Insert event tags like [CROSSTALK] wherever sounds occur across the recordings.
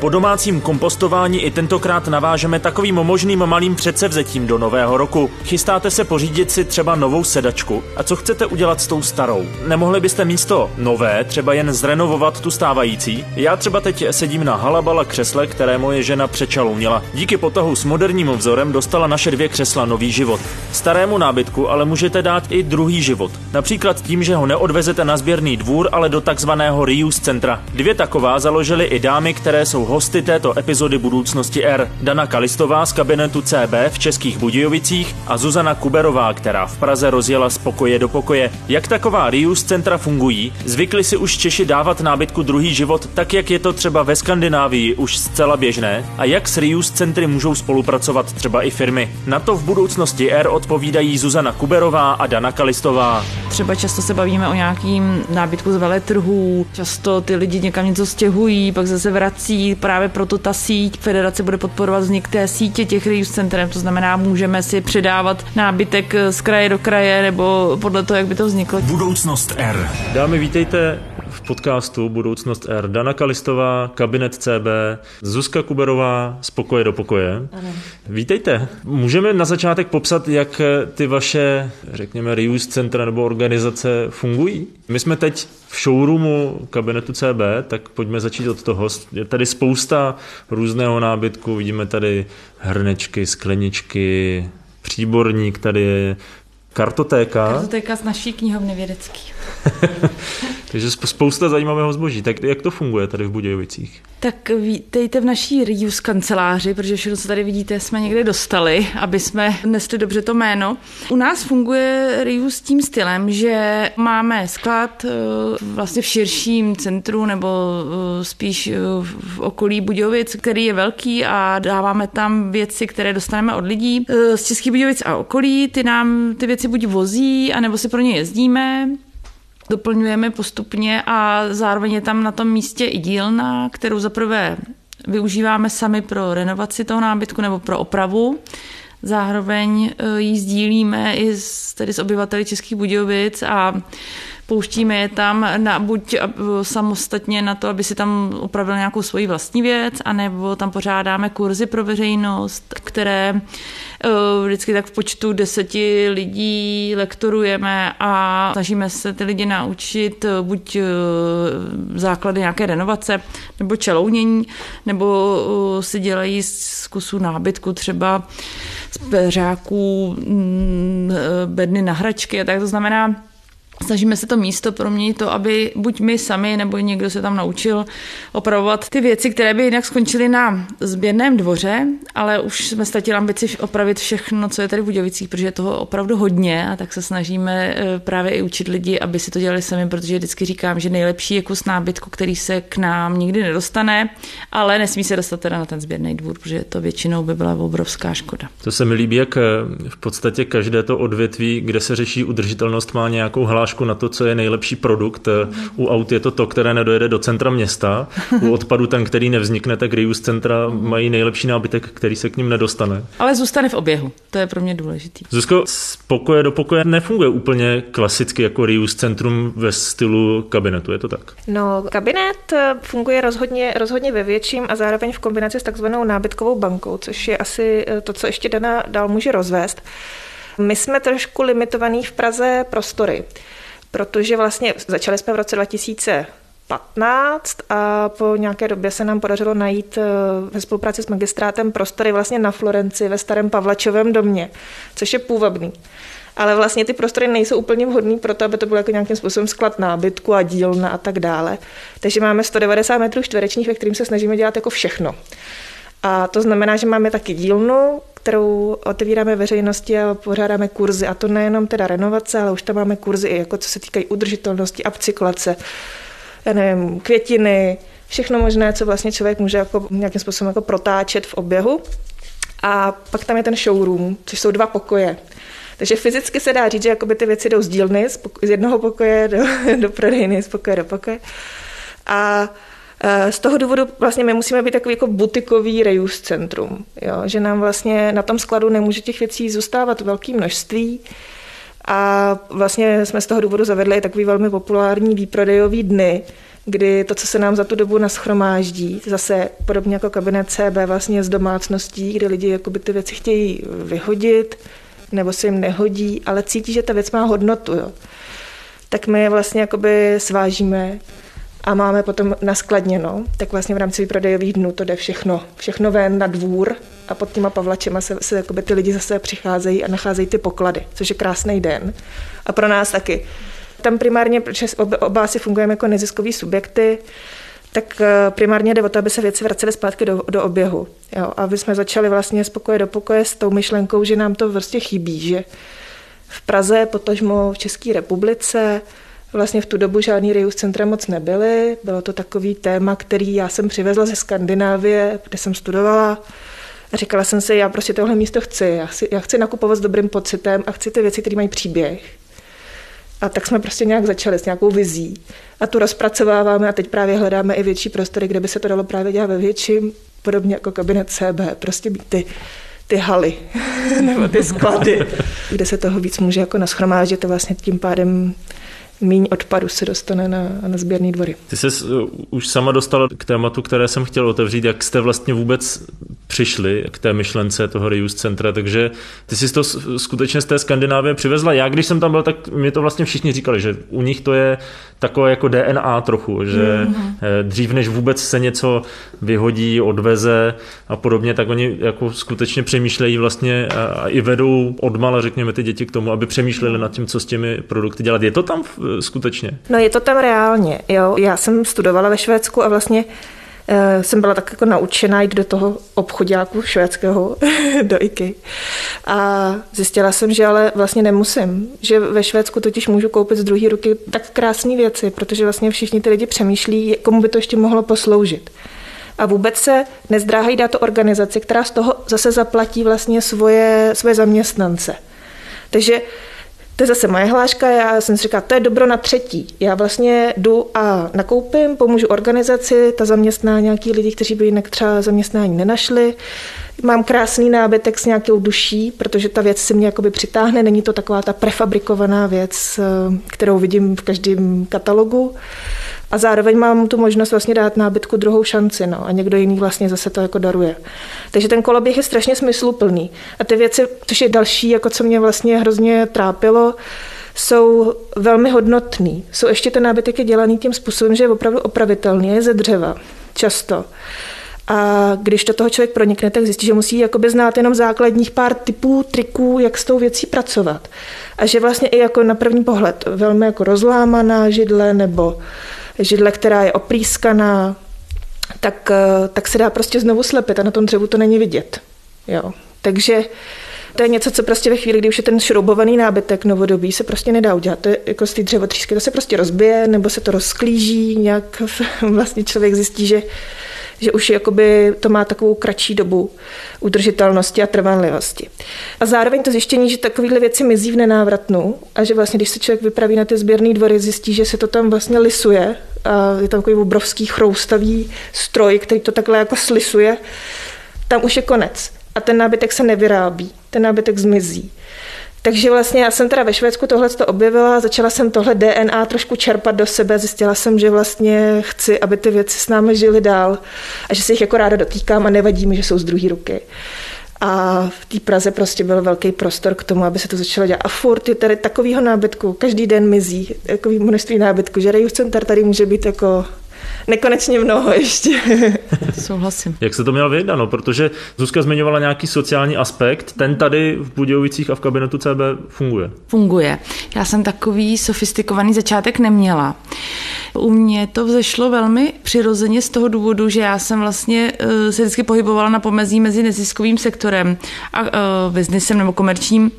Po domácím kompostování i tentokrát navážeme takovým možným malým předsevzetím do nového roku. Chystáte se pořídit si třeba novou sedačku. A co chcete udělat s tou starou? Nemohli byste místo nové třeba jen zrenovovat tu stávající? Já třeba teď sedím na halabala křesle, které moje žena přečalounila. Díky potahu s moderním vzorem dostala naše dvě křesla nový život. Starému nábytku ale můžete dát i druhý život. Například tím, že ho neodvezete na sběrný dvůr, ale do takzvaného reuse centra. Dvě taková založily i dámy, které jsou hosty této epizody Budoucnosti R. Dana Kalistová z kabinetu CB v Českých Budějovicích a Zuzana Kuberová, která v Praze rozjela z pokoje do pokoje. Jak taková reuse centra fungují? Zvykli si už Češi dávat nábytku druhý život, tak jak je to třeba ve Skandinávii už zcela běžné? A jak s reuse centry můžou spolupracovat třeba i firmy? Na to v Budoucnosti R odpovídají Zuzana Kuberová a Dana Kalistová. Třeba často se bavíme o nějakým nábytku z veletrhů, často ty lidi někam něco stěhují, pak zase vrací, právě proto ta síť federace bude podporovat vznik té sítě těch reuse centrem, to znamená, můžeme si předávat nábytek z kraje do kraje nebo podle toho, jak by to vzniklo. Budoucnost R. Dámy, vítejte v podcastu Budoucnost R. Dana Kalistová, kabinet CB, Zuzka Kuberová z pokoje do pokoje. Ano. Vítejte. Můžeme na začátek popsat, jak ty vaše, řekněme, reuse centra nebo organizace fungují? My jsme teď v showroomu kabinetu CB, tak pojďme začít od toho. Je tady spousta různého nábytku, vidíme tady hrnečky, skleničky, příborník, tady je kartotéka. Kartotéka z naší knihovny vědecký. [LAUGHS] Takže spousta zajímavého zboží. Tak jak to funguje tady v Budějovicích? Tak vítejte v naší reuse kanceláři, protože všechno, co tady vidíte, jsme někde dostali, aby jsme nesli dobře to jméno. U nás funguje reuse tím stylem, že máme sklad eh, vlastně v širším centru nebo eh, spíš eh, v okolí Budějovic, který je velký a dáváme tam věci, které dostaneme od lidí z Českých Budějovic a okolí. Ty nám ty věci buď vozí, anebo si pro ně jezdíme doplňujeme postupně a zároveň je tam na tom místě i dílna, kterou zaprvé využíváme sami pro renovaci toho nábytku nebo pro opravu. Zároveň eh, ji sdílíme i s, tedy s obyvateli Českých Budějovic a pouštíme je tam na, buď eh, samostatně na to, aby si tam upravil nějakou svoji vlastní věc, anebo tam pořádáme kurzy pro veřejnost, které eh, vždycky tak v počtu deseti lidí lektorujeme a snažíme se ty lidi naučit eh, buď základy nějaké renovace, nebo čelounění, nebo si dělají z kusů nábytku třeba z peřáků mm, bedny na hračky a tak. To znamená, Snažíme se to místo proměnit to, aby buď my sami nebo někdo se tam naučil opravovat ty věci, které by jinak skončily na sběrném dvoře, ale už jsme ztratili ambici opravit všechno, co je tady v Budějovicích, protože je toho opravdu hodně a tak se snažíme eh, právě i učit lidi, aby si to dělali sami, protože vždycky říkám, že nejlepší je kus nábytku, který se k nám nikdy nedostane, ale nesmí se dostat teda na ten sběrný dvůr, protože to většinou by byla obrovská škoda. To se mi líbí, jak eh, v podstatě každé to odvětví, kde se řeší udržitelnost, má nějakou hlášku hlášku na to, co je nejlepší produkt. U aut je to to, které nedojede do centra města. U [LAUGHS] odpadu ten, který nevznikne, tak reuse centra mají nejlepší nábytek, který se k ním nedostane. Ale zůstane v oběhu. To je pro mě důležitý. Zuzko, z pokoje do pokoje nefunguje úplně klasicky jako reuse centrum ve stylu kabinetu, je to tak? No, kabinet eh, funguje rozhodně, rozhodně ve větším a zároveň v kombinaci s takzvanou nábytkovou bankou, což je asi eh, to, co ještě Dana dál může rozvést. My jsme trošku limitovaní v Praze prostory protože vlastně začali jsme v roce 2015 a po nějaké době se nám podařilo najít eh, ve spolupráci s magistrátem prostory vlastně na Florenci ve starém Pavlačovém domě, což je půvabný. Ale vlastně ty prostory nejsou úplně vhodné pro to, aby to bylo jako nějakým způsobem sklad nábytku a dílna a tak dále. Takže máme 190 metrů čtverečních, ve kterým se snažíme dělat jako všechno. A to znamená, že máme taky dílnu, kterou otevíráme veřejnosti a pořádáme kurzy. A to nejenom teda renovace, ale už tam máme kurzy i jako co se týkají udržitelnosti, upcyklace, já nevím, květiny, všechno možné, co vlastně člověk může jako nějakým způsobem jako protáčet v oběhu. A pak tam je ten showroom, což jsou dva pokoje. Takže fyzicky se dá říct, že ty věci jdou z dílny, z jednoho pokoje do, [LAUGHS] do prodejny, z pokoje do pokoje. A z toho důvodu vlastně my musíme být takový jako butikový reuse centrum, jo? že nám vlastně na tom skladu nemůže těch věcí zůstávat velké množství A vlastně jsme z toho důvodu zavedli takový velmi populární výprodejový dny, kdy to, co se nám za tu dobu naschromáždí, zase podobně jako kabinet CB vlastně z domácností, kde lidi jakoby ty věci chtějí vyhodit, nebo se jim nehodí, ale cítí, že ta věc má hodnotu. Jo. Tak my je vlastně jakoby svážíme a máme potom naskladněno, tak vlastně v rámci výprodejových dnů to jde všechno, všechno ven na dvůr a pod těma pavlačema se, se jakoby ty lidi zase přicházejí a nacházejí ty poklady, což je krásný den. A pro nás taky. Tam primárně, protože oba, si fungujeme jako neziskový subjekty, tak eh, primárně jde o to, aby se věci vracely zpátky do, do oběhu. Jo, aby jsme začali vlastně z pokoje do pokoje s tou myšlenkou, že nám to vlastně chybí, že v Praze, potažmo v České republice, Vlastně v tu dobu žádný Rius centra moc nebyly. Bylo to takový téma, který já jsem přivezla ze Skandinávie, kde jsem studovala. A říkala jsem si, já prostě tohle místo chci. Já chci, já chci nakupovat s dobrým pocitem a chci ty věci, které mají příběh. A tak jsme prostě nějak začali s nějakou vizí. A tu rozpracováváme a teď právě hledáme i větší prostory, kde by se to dalo právě dělat ve větším, podobně jako kabinet CB. Prostě být ty, ty haly [LAUGHS] nebo ty sklady, [LAUGHS] kde se toho víc může jako naschromáždit a vlastně tím pádem míň odpadu se dostane na, na sběrný dvory. Ty jsi uh, už sama dostala k tématu, které jsem chtěl otevřít, jak jste vlastně vůbec přišli k té myšlence toho reuse centra, takže ty jsi to skutečně z té Skandinávie přivezla. Já, když jsem tam byl, tak mi to vlastně všichni říkali, že u nich to je takové jako DNA trochu, že mm-hmm. dřív než vůbec se něco vyhodí, odveze a podobně, tak oni jako skutečně přemýšlejí vlastně a i vedou odmala, řekněme, ty děti k tomu, aby přemýšleli nad tím, co s těmi produkty dělat. Je to tam skutečně? No je to tam reálně, jo. Já jsem studovala ve Švédsku a vlastně Eh, jsem byla tak jako naučená jít do toho obchodáku švédského, [LAUGHS] do IKEA. A zjistila jsem, že ale vlastně nemusím. Že ve Švédsku totiž můžu koupit z druhé ruky tak krásné věci, protože vlastně všichni ty lidi přemýšlí, komu by to ještě mohlo posloužit. A vůbec se nezdráhají dát to organizaci, která z toho zase zaplatí vlastně svoje, svoje zaměstnance. Takže to je zase moje hláška, já jsem si říkala, to je dobro na třetí. Já vlastně jdu a nakoupím, pomůžu organizaci, ta zaměstná nějaký lidi, kteří by jinak třeba zaměstnání nenašli. Mám krásný nábytek s nějakou duší, protože ta věc si mě jakoby přitáhne, není to taková ta prefabrikovaná věc, eh, kterou vidím v každém katalogu. A zároveň mám tu možnost vlastně dát nábytku druhou šanci, no, a někdo jiný vlastně zase to jako daruje. Takže ten koloběh je strašně smysluplný. A ty věci, což je další, jako co mě vlastně hrozně trápilo, jsou velmi hodnotný. Jsou ještě ten nábytek je dělaný tím způsobem, že je opravdu opravitelný, je ze dřeva, často. A když do toho člověk pronikne, tak zjistí, že musí jakoby znát jenom základních pár typů, triků, jak s tou věcí pracovat. A že vlastně i jako na první pohled velmi jako rozlámaná židle nebo židle, která je oprýskaná, tak, eh, tak se dá prostě znovu slepit a na tom dřevu to není vidět. Jo. Takže to je něco, co prostě ve chvíli, kdy už je ten šroubovaný nábytek novodobý, se prostě nedá udělat. To je jako z té dřevotřísky, to se prostě rozbije, nebo se to rozklíží, nějak [LAUGHS] vlastně člověk zjistí, že že už jakoby to má takovou kratší dobu udržitelnosti a trvanlivosti. A zároveň to zjištění, že takovéhle věci mizí v nenávratnu a že vlastně, když se člověk vypraví na ty sběrné dvory, zjistí, že se to tam vlastně lisuje a je tam takový obrovský chroustavý stroj, který to takhle jako slisuje, tam už je konec. A ten nábytek se nevyrábí, ten nábytek zmizí. Takže vlastně já jsem teda ve Švédsku tohle to objevila, začala jsem tohle DNA trošku čerpat do sebe, zjistila jsem, že vlastně chci, aby ty věci s námi žily dál a že se jich jako ráda dotýkám a nevadí mi, že jsou z druhé ruky. A v té Praze prostě byl velký prostor k tomu, aby se to začalo dělat. A furt je tady takovýho nábytku, každý den mizí takový množství nábytku, že Rejův center tady může být jako nekonečně mnoho ještě. [LAUGHS] Souhlasím. Jak se to mělo vyjednáno? Protože Zuzka zmiňovala nějaký sociální aspekt, ten tady v Budějovicích a v kabinetu CB funguje. Funguje. Já jsem takový sofistikovaný začátek neměla. U mě to vzešlo velmi přirozeně z toho důvodu, že já jsem vlastně uh, se vždycky pohybovala na pomezí mezi neziskovým sektorem a uh, biznesem nebo komerčním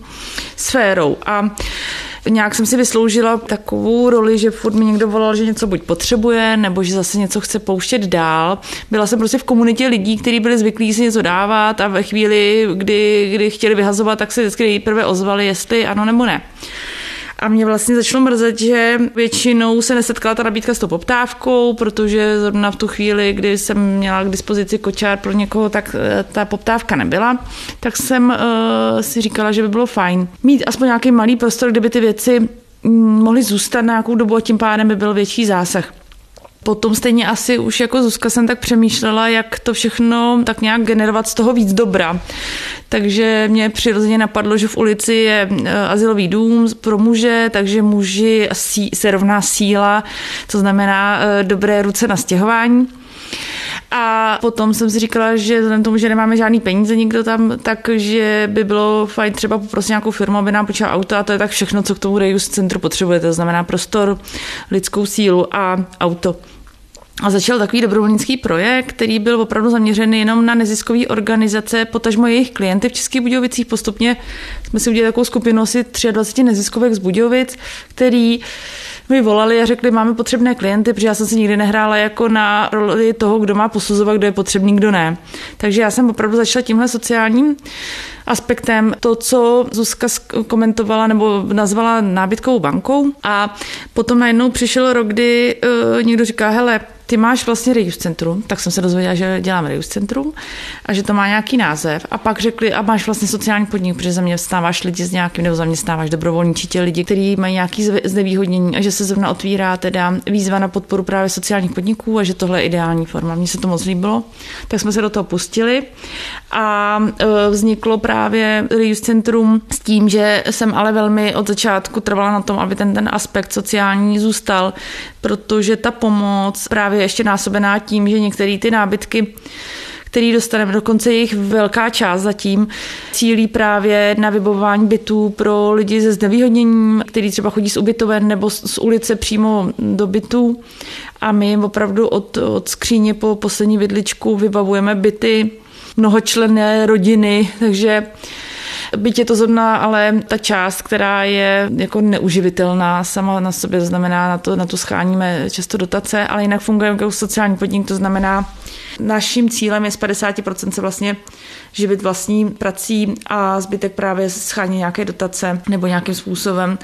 sférou. A nějak jsem si vysloužila takovou roli, že furt mi někdo volal, že něco buď potřebuje, nebo že zase něco chce pouštět dál. Byla jsem prostě v komunitě lidí, kteří byli zvyklí si něco dávat a ve chvíli, kdy, kdy chtěli vyhazovat, tak se vždycky nejprve ozvali, jestli ano nebo ne. A mě vlastně začalo mrzet, že většinou se nesetkala ta nabídka s tou poptávkou, protože zrovna v tu chvíli, kdy jsem měla k dispozici kočár pro někoho, tak eh, ta poptávka nebyla. Tak jsem uh, si říkala, že by bylo fajn mít aspoň nějaký malý prostor, kde by ty věci mm, mohly zůstat nějakou dobu a tím pádem by byl větší zásah. Potom stejně asi už jako Zuzka jsem tak přemýšlela, jak to všechno tak nějak generovat z toho víc dobra. Takže mě přirozeně napadlo, že v ulici je e, asilový dům pro muže, takže muži se rovná síla, to znamená e, dobré ruce na stěhování. A potom jsem si říkala, že vzhledem tomu, že nemáme žádný peníze nikdo tam, takže by bylo fajn třeba poprosit nějakou firmu, aby nám počala auto a to je tak všechno, co k tomu Reuse centru potřebujete. To znamená prostor, lidskou sílu a auto. A začal takový dobrovolnický projekt, který byl opravdu zaměřený jenom na neziskové organizace, potažmo jejich klienty v Českých Budějovicích. Postupně jsme si udělali takovou skupinu asi 23 neziskovek z Budějovic, který mi volali a řekli, máme potřebné klienty, protože já jsem si nikdy nehrála jako na roli toho, kdo má posuzovat, kdo je potřebný, kdo ne. Takže já jsem opravdu začala tímhle sociálním aspektem to, co Zuzka komentovala nebo nazvala nábytkovou bankou a potom najednou přišel rok, kdy uh, někdo říká, hele, ty máš vlastně Reuse Centrum, tak jsem se dozvěděla, že dělám Reuse Centrum a že to má nějaký název. A pak řekli, a máš vlastně sociální podnik, protože zaměstnáváš lidi s nějakým, nebo zaměstnáváš dobrovolničitě lidi, kteří mají nějaký znevýhodnění a že se zrovna otvírá teda výzva na podporu právě sociálních podniků a že tohle je ideální forma. Mně se to moc líbilo, tak jsme se do toho pustili a e, vzniklo právě Reuse Centrum s tím, že jsem ale velmi od začátku trvala na tom, aby ten, ten aspekt sociální zůstal, protože ta pomoc právě ještě násobená tím, že některé ty nábytky který dostaneme, dokonce jejich velká část zatím cílí právě na vybovování bytů pro lidi se znevýhodněním, který třeba chodí z ubytoven nebo z ulice přímo do bytů. A my jim opravdu od, od skříně po poslední vidličku vybavujeme byty mnohočlenné rodiny, takže Byť je to zrovna ale ta část, která je jako neuživitelná sama na sobě, znamená, na to, na to scháníme často dotace, ale jinak fungujeme jako sociální podnik, to znamená, naším cílem je z 50% se vlastně živit vlastní prací a zbytek právě schání nějaké dotace nebo nějakým způsobem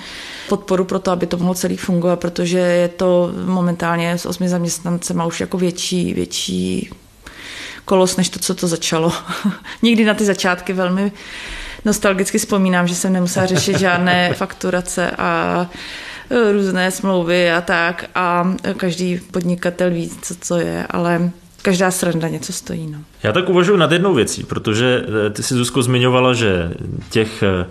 podporu pro to, aby to mohlo celý fungovat, protože je to momentálně s osmi zaměstnancema už jako větší, větší kolos, než to, co to začalo. [LAUGHS] Nikdy na ty začátky velmi nostalgicky vzpomínám, že jsem nemusela řešit žádné [LAUGHS] fakturace a e, různé smlouvy a tak a každý podnikatel ví, co, co je, ale každá sranda něco stojí. No. Já tak uvažuji nad jednou věcí, protože e, ty si Zuzko zmiňovala, že těch e,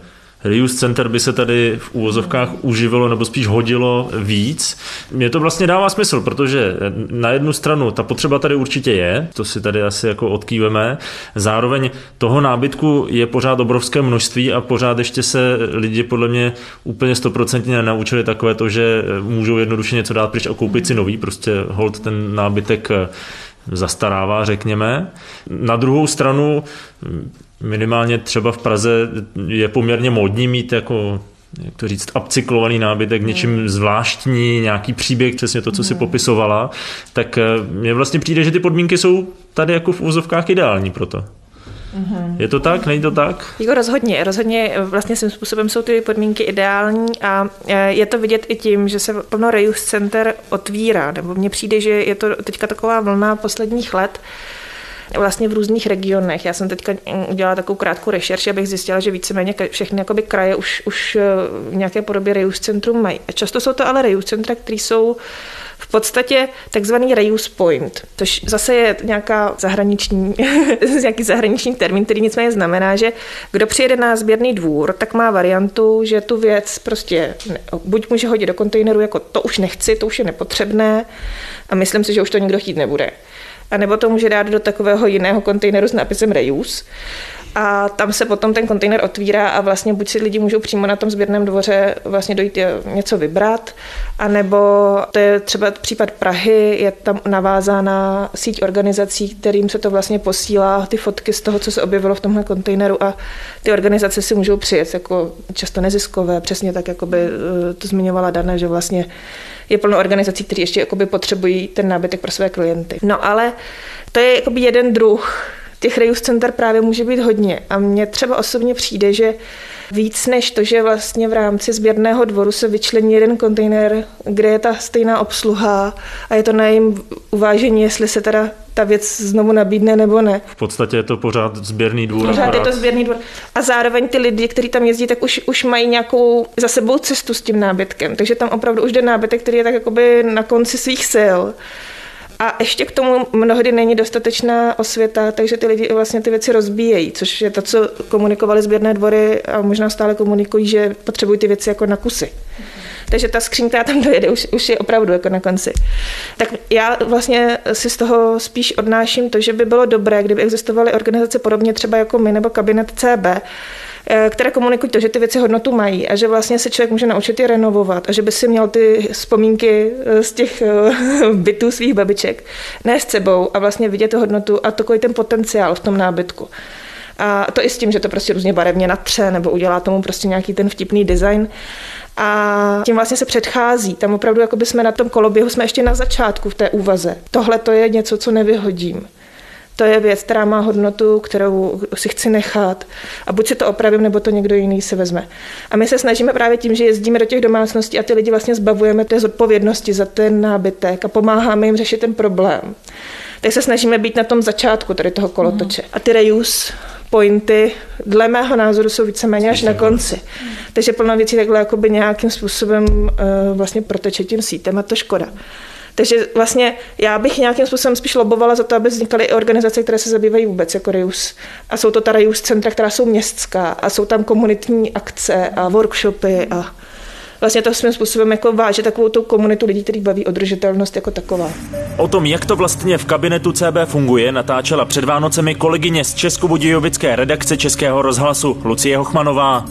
Reuse Center by se tady v úvozovkách uživilo nebo spíš hodilo víc. Mně to vlastně dává smysl, protože na jednu stranu ta potřeba tady určitě je, to si tady asi jako odkýveme, zároveň toho nábytku je pořád obrovské množství a pořád ještě se lidi podle mě úplně stoprocentně nenaučili takové to, že můžou jednoduše něco dát pryč a koupit si nový, prostě hold ten nábytek zastarává, řekněme. Na druhou stranu minimálně třeba v Praze je poměrně módní mít jako jak to říct, upcyklovaný nábytek, mm. něčím zvláštní, nějaký příběh, přesně to, co mm. si popisovala, tak eh, mně vlastně přijde, že ty podmínky jsou tady jako v úzovkách ideální pro to. Mm-hmm. Je to tak? Není to tak? Jako rozhodně. Rozhodně vlastně svým způsobem jsou ty podmínky ideální a eh, je to vidět i tím, že se plno Reuse Center otvírá. Nebo mně přijde, že je to teďka taková vlna posledních let, vlastně v různých regionech. Já jsem teďka udělala takovou krátkou rešerši, abych zjistila, že víceméně všechny jakoby kraje už, už eh, v nějaké podobě reuse centrum mají. A často jsou to ale reuse centra, které jsou v podstatě takzvaný reuse point, což zase je nějaká zahraniční, [LAUGHS] nějaký zahraniční termín, který nicméně znamená, že kdo přijede na sběrný dvůr, tak má variantu, že tu věc prostě buď může hodit do kontejneru jako to už nechci, to už je nepotřebné a myslím si, že už to nikdo chtít nebude a nebo to může dát do takového jiného kontejneru s nápisem reuse. A tam se potom ten kontejner otvírá a vlastně buď si lidi můžou přímo na tom sběrném dvoře vlastně dojít něco vybrat, anebo to je třeba případ Prahy, je tam navázána síť organizací, kterým se to vlastně posílá, ty fotky z toho, co se objevilo v tomhle kontejneru a ty organizace si můžou přijet, jako často neziskové, přesně tak, jako by eh, to zmiňovala Dana, že vlastně je plno organizací, které ještě jakoby potřebují ten nábytek pro své klienty. No ale to je jakoby jeden druh těch reuse center právě může být hodně. A mně třeba osobně přijde, že Víc než to, že vlastně v rámci sběrného dvoru se vyčlení jeden kontejner, kde je ta stejná obsluha a je to na jejím uvážení, jestli se teda ta věc znovu nabídne nebo ne. V podstatě je to pořád sběrný dvůr. Pořád aparát. je to sběrný dvůr. A zároveň ty lidi, kteří tam jezdí, tak už, už mají nějakou za sebou cestu s tím nábytkem. Takže tam opravdu už jde nábytek, který je tak jakoby na konci svých sil. A ještě k tomu mnohdy není dostatečná osvěta, takže ty lidi vlastně ty věci rozbíjejí, což je to, co komunikovali sběrné dvory a možná stále komunikují, že potřebují ty věci jako na kusy. Takže ta skřínka tam dojede, už, už je opravdu jako na konci. Tak já vlastně si z toho spíš odnáším to, že by bylo dobré, kdyby existovaly organizace podobně třeba jako my nebo kabinet CB, které komunikují to, že ty věci hodnotu mají a že vlastně se člověk může naučit je renovovat a že by si měl ty vzpomínky eh, z těch eh, [LAUGHS] bytů svých babiček nést sebou a vlastně vidět tu hodnotu a takový ten potenciál v tom nábytku. A to i s tím, že to prostě různě barevně natře nebo udělá tomu prostě nějaký ten vtipný design. A tím vlastně se předchází. Tam opravdu jako jsme na tom koloběhu, jsme ještě na začátku v té úvaze. Tohle to je něco, co nevyhodím to je věc, která má hodnotu, kterou si chci nechat a buď si to opravím, nebo to někdo jiný si vezme. A my se snažíme právě tím, že jezdíme do těch domácností a ty lidi vlastně zbavujeme té zodpovědnosti za ten nábytek a pomáháme jim řešit ten problém. Tak se snažíme být na tom začátku tady toho kolotoče. A ty reuse pointy, dle mého názoru, jsou víceméně až na konci. Takže plno věcí takhle jakoby nějakým způsobem uh, vlastně proteče tím sítem a to škoda. Takže vlastně já bych nějakým způsobem spíš lobovala za to, aby vznikaly i organizace, které se zabývají vůbec jako Reus. A jsou to ta Reus centra, která jsou městská a jsou tam komunitní akce a workshopy a vlastně to svým způsobem jako váže takovou tu komunitu lidí, který baví održitelnost jako taková. O tom, jak to vlastně v kabinetu CB funguje, natáčela před Vánocemi kolegyně z Českobudějovické redakce Českého rozhlasu Lucie Hochmanová.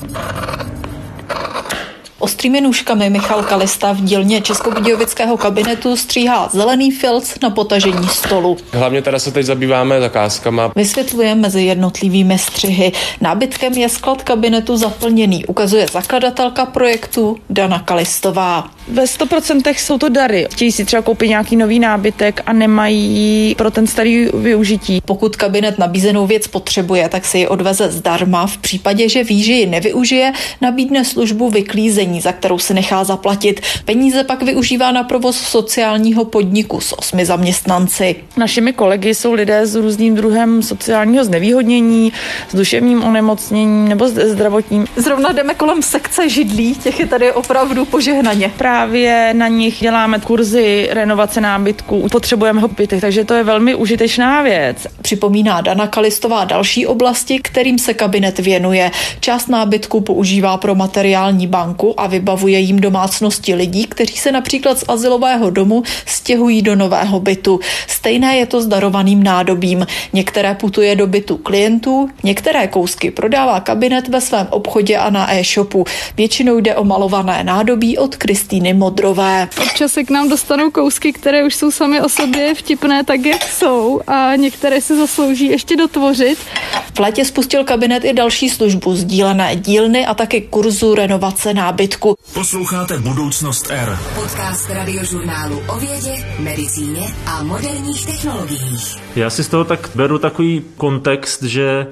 Ostrými nůžkami Michal Kalista v dílně Českobudějovického kabinetu stříhá zelený filc na potažení stolu. Hlavně teda se teď zabýváme zakázkama. Vysvětluje mezi jednotlivými střihy. Nábytkem je sklad kabinetu zaplněný, ukazuje zakladatelka projektu Dana Kalistová. Ve 100% jsou to dary. Chtějí si třeba koupit nějaký nový nábytek a nemají pro ten starý využití. Pokud kabinet nabízenou věc potřebuje, tak si ji odveze zdarma. V případě, že ví, že ji nevyužije, nabídne službu vyklízení bydlení, za kterou se nechá zaplatit. Peníze pak využívá na provoz sociálního podniku s osmi zaměstnanci. Našimi kolegy jsou lidé s různým druhem sociálního znevýhodnění, s duševním onemocněním nebo s zdravotním. Zrovna jdeme kolem sekce židlí, těch je tady opravdu požehnaně. Právě na nich děláme kurzy renovace nábytku, potřebujeme ho bytech, takže to je velmi užitečná věc. Připomíná Dana Kalistová další oblasti, kterým se kabinet věnuje. Část nábytku používá pro materiální banku a vybavuje jim domácnosti lidí, kteří se například z asilového domu stěhují do nového bytu. Stejné je to s darovaným nádobím. Některé putuje do bytu klientů, některé kousky prodává kabinet ve svém obchodě a na e-shopu. Většinou jde o malované nádobí od Kristýny Modrové. Občas se k nám dostanou kousky, které už jsou sami o sobě vtipné tak, jak jsou a některé si zaslouží ještě dotvořit. V létě spustil kabinet i další službu sdílené dílny a taky kurzu renovace nábytku nábytku. Posloucháte Budoucnost R. Podcast radiožurnálu o vědě, medicíně a moderních technologiích. Já si z toho tak beru takový kontext, že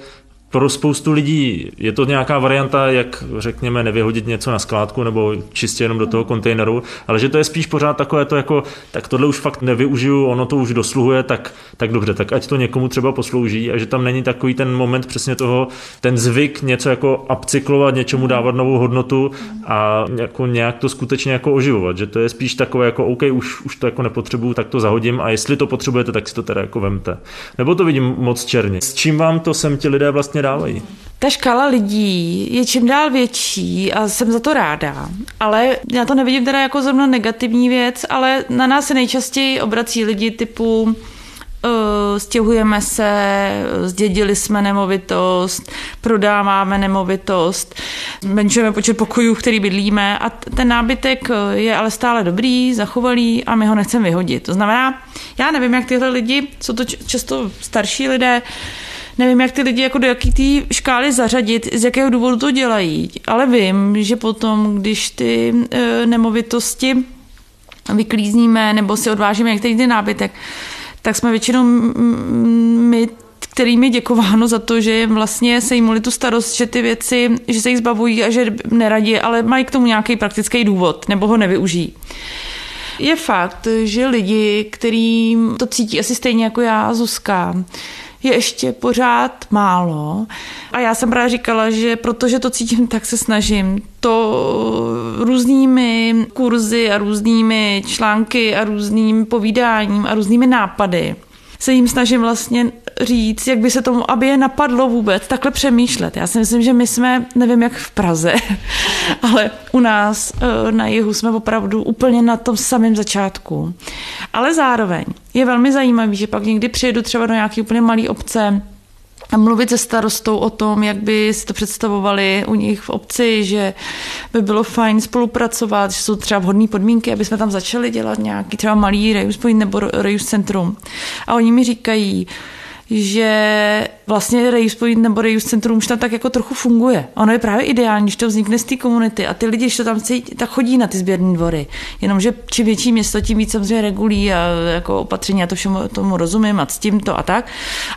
pro spoustu lidí je to nějaká varianta, jak řekněme, nevyhodit něco na skládku nebo čistě jenom do toho kontejneru, ale že to je spíš pořád takové to jako, tak tohle už fakt nevyužiju, ono to už dosluhuje, tak, tak dobře, tak ať to někomu třeba poslouží a že tam není takový ten moment přesně toho, ten zvyk něco jako upcyklovat, něčemu dávat novou hodnotu a jako nějak to skutečně jako oživovat, že to je spíš takové jako OK, už, už to jako nepotřebuju, tak to zahodím a jestli to potřebujete, tak si to teda jako vemte. Nebo to vidím moc černě. S čím vám to sem ti lidé vlastně dávají. Ta škala lidí je čím dál větší a jsem za to ráda, ale já to nevidím teda jako zrovna negativní věc, ale na nás se nejčastěji obrací lidi typu uh, stěhujeme se, zdědili jsme nemovitost, prodáváme nemovitost, zmenšujeme počet pokojů, který bydlíme a ten nábytek uh, je ale stále dobrý, zachovalý a my ho nechceme vyhodit. To znamená, já nevím, jak tyhle lidi, jsou to často starší lidé, nevím, jak ty lidi jako do jaký té škály zařadit, z jakého důvodu to dělají, ale vím, že potom, když ty e, nemovitosti vyklízníme nebo si odvážíme některý ty nábytek, tak jsme většinou my kterým je děkováno za to, že vlastně se jim tu starost, že ty věci, že se jich zbavují a že neradí, ale mají k tomu nějaký praktický důvod nebo ho nevyužijí. Je fakt, že lidi, kterým to cítí asi stejně jako já, Zuzka, je ještě pořád málo. A já jsem právě říkala, že protože to cítím, tak se snažím to různými kurzy a různými články a různým povídáním a různými nápady se jim snažím vlastně říct, jak by se tomu, aby je napadlo vůbec takhle přemýšlet. Já si myslím, že my jsme, nevím jak v Praze, [LAUGHS] ale u nás eh, na jihu jsme opravdu úplně na tom samém začátku. Ale zároveň je velmi zajímavý, že pak někdy přijedu třeba do nějaké úplně malé obce, a mluvit se starostou o tom, jak by si to představovali u nich v obci, že by bylo fajn spolupracovat, že jsou třeba vhodné podmínky, aby jsme tam začali dělat nějaký třeba malý rejus nebo rejus centrum. A oni mi říkají, že vlastně Reuse Point nebo Reuse Centrum už tam tak jako trochu funguje. Ono je právě ideální, když to vznikne z té komunity a ty lidi, když to tam cítí, tak chodí na ty sběrné dvory. Jenomže čím větší město, tím víc samozřejmě regulí a jako opatření, a to všemu tomu rozumím a s tím to a tak.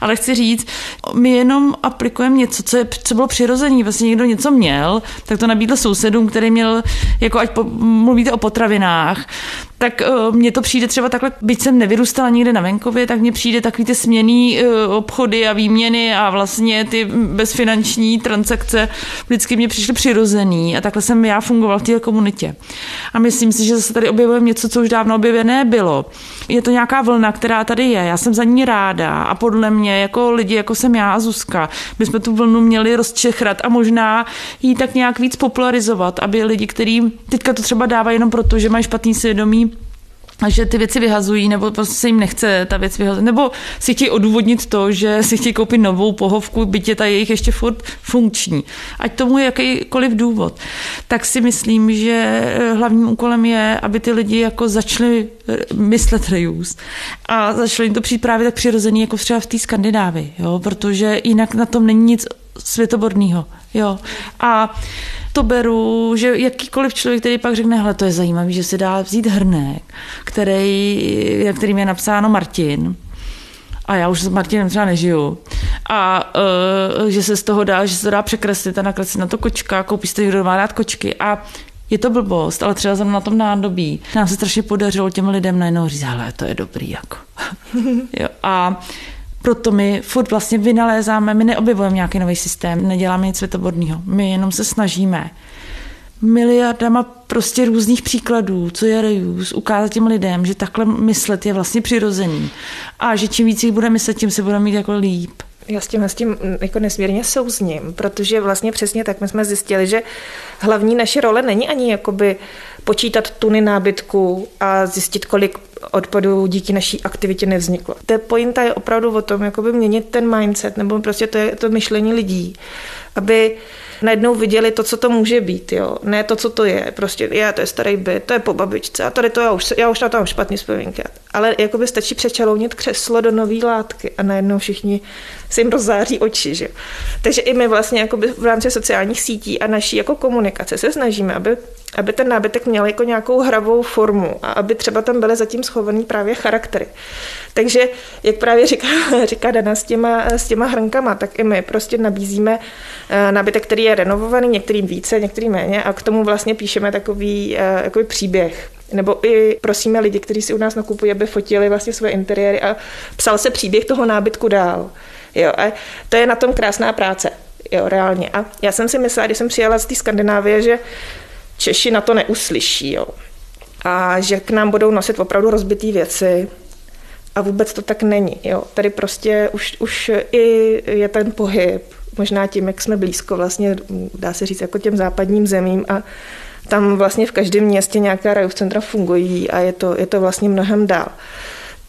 Ale chci říct, my jenom aplikujeme něco, co, je, co bylo přirozené. Vlastně někdo něco měl, tak to nabídl sousedům, který měl, jako ať po, mluvíte o potravinách, tak uh, mně to přijde třeba takhle, byť jsem nevyrůstala někde na venkově, tak mně přijde takový ty směný uh, obchody a výměny a vlastně ty bezfinanční transakce vždycky mě přišly přirozený a takhle jsem já fungoval v té komunitě. A myslím si, že zase tady objevujeme něco, co už dávno objevené bylo. Je to nějaká vlna, která tady je. Já jsem za ní ráda a podle mě jako lidi, jako jsem já a Zuzka, bychom tu vlnu měli rozčechrat a možná ji tak nějak víc popularizovat, aby lidi, kteří teďka to třeba dávají jenom proto, že mají špatný svědomí, že ty věci vyhazují, nebo prostě se jim nechce ta věc vyhazovat, nebo si chtějí odůvodnit to, že si chtějí koupit novou pohovku, byť je ta jejich ještě furt funkční. Ať tomu je jakýkoliv důvod. Tak si myslím, že eh, hlavním úkolem je, aby ty lidi jako začali eh, myslet reuse a začali jim to přijít právě tak přirozený, jako třeba v té Skandinávii, jo? protože jinak na tom není nic světoborného. Jo. A to beru, že jakýkoliv člověk, který pak řekne, hele, to je zajímavé, že se dá vzít hrnek, který, kterým je napsáno Martin, a já už s Martinem třeba nežiju. A uh, že se z toho dá, že se to dá překreslit a nakreslit na to kočka, koupí si někdo má rád kočky a je to blbost, ale třeba jsem na tom nádobí. Nám se strašně podařilo těm lidem najednou říct, hele, to je dobrý, jako. [LAUGHS] jo, a proto my furt vlastně vynalézáme, my neobjevujeme nějaký nový systém, neděláme nic světoborného. My jenom se snažíme miliardama prostě různých příkladů, co je reuse, ukázat těm lidem, že takhle myslet je vlastně přirozený a že čím víc jich bude myslet, tím se bude mít jako líp. Já s tím, s tím jako nesmírně souzním, protože vlastně přesně tak my jsme zjistili, že hlavní naše role není ani jakoby počítat tuny nábytku a zjistit, kolik odpadů díky naší aktivitě nevzniklo. Ta pointa je opravdu o tom, jakoby měnit ten mindset, nebo prostě to je to myšlení lidí, aby najednou viděli to, co to může být, jo. Ne to, co to je. Prostě, je, to je starý byt, to je po babičce a tady to já už, já už na to mám špatný vzpomínky. Ale jakoby stačí přečalounit křeslo do nové látky a najednou všichni se jim rozzáří oči, že? Takže i my vlastně jakoby v rámci sociálních sítí a naší jako komunikace se snažíme, aby aby ten nábytek měl jako nějakou hravou formu a aby třeba tam byly zatím schovaný právě charaktery. Takže, jak právě říká, [LAUGHS] říká Dana s těma, s těma hrnkama, tak i my prostě nabízíme eh, nábytek, který je renovovaný, některým více, některým méně a k tomu vlastně píšeme takový, eh, takový příběh. Nebo i prosíme lidi, kteří si u nás nakupují, aby fotili vlastně svoje interiéry a psal se příběh toho nábytku dál. Jo, a to je na tom krásná práce. Jo, reálně. A já jsem si myslela, když jsem přijela z té Skandinávie, že Češi na to neuslyší. Jo. A že k nám budou nosit opravdu rozbitý věci. A vůbec to tak není. Jo. Tady prostě už, už i je ten pohyb, možná tím, jak jsme blízko vlastně, dá se říct, jako těm západním zemím a tam vlastně v každém městě nějaká rajov centra fungují a je to, je to vlastně mnohem dál.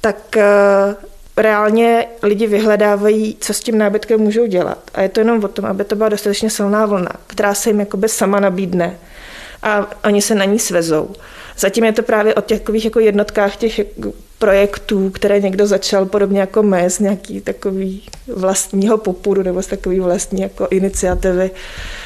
Tak eh, reálně lidi vyhledávají, co s tím nábytkem můžou dělat. A je to jenom o tom, aby to byla dostatečně silná vlna, která se jim jakoby sama nabídne a oni se na ní svezou. Zatím je to právě o těch jako jednotkách těch projektů, které někdo začal podobně jako my, z nějaký takový vlastního popudu nebo z takový vlastní jako iniciativy.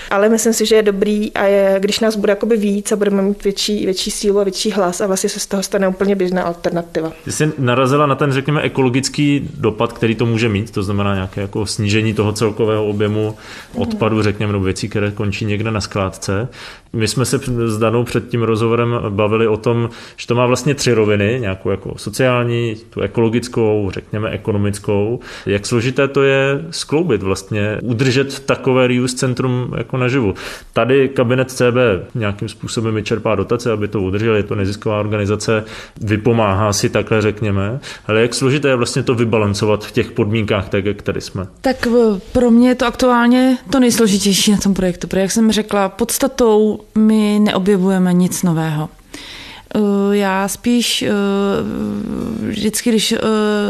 Ale myslím si, že je dobrý a je, když nás bude jakoby víc a budeme mít větší, větší sílu a větší hlas a vlastně se z toho stane úplně běžná alternativa. Ty jsi narazila na ten, řekněme, ekologický dopad, který to může mít, to znamená nějaké jako snížení toho celkového objemu odpadu, řekněme, nebo věcí, které končí někde na skládce. My jsme se s Danou před tím rozhovorem bavili o tom, že to má vlastně tři roviny, nějakou jako sociální, tu ekologickou, řekněme ekonomickou. Jak složité to je skloubit vlastně, udržet takové reuse centrum jako naživu. Tady kabinet CB nějakým způsobem vyčerpá dotace, aby to udržel, je to nezisková organizace, vypomáhá si takhle řekněme, ale jak složité je vlastně to vybalancovat v těch podmínkách, tak jak tady jsme? Tak pro mě je to aktuálně to nejsložitější na tom projektu, protože jak jsem řekla, podstatou my neobjevujeme nic nového. Eh, já spíš eh, vždycky, když eh,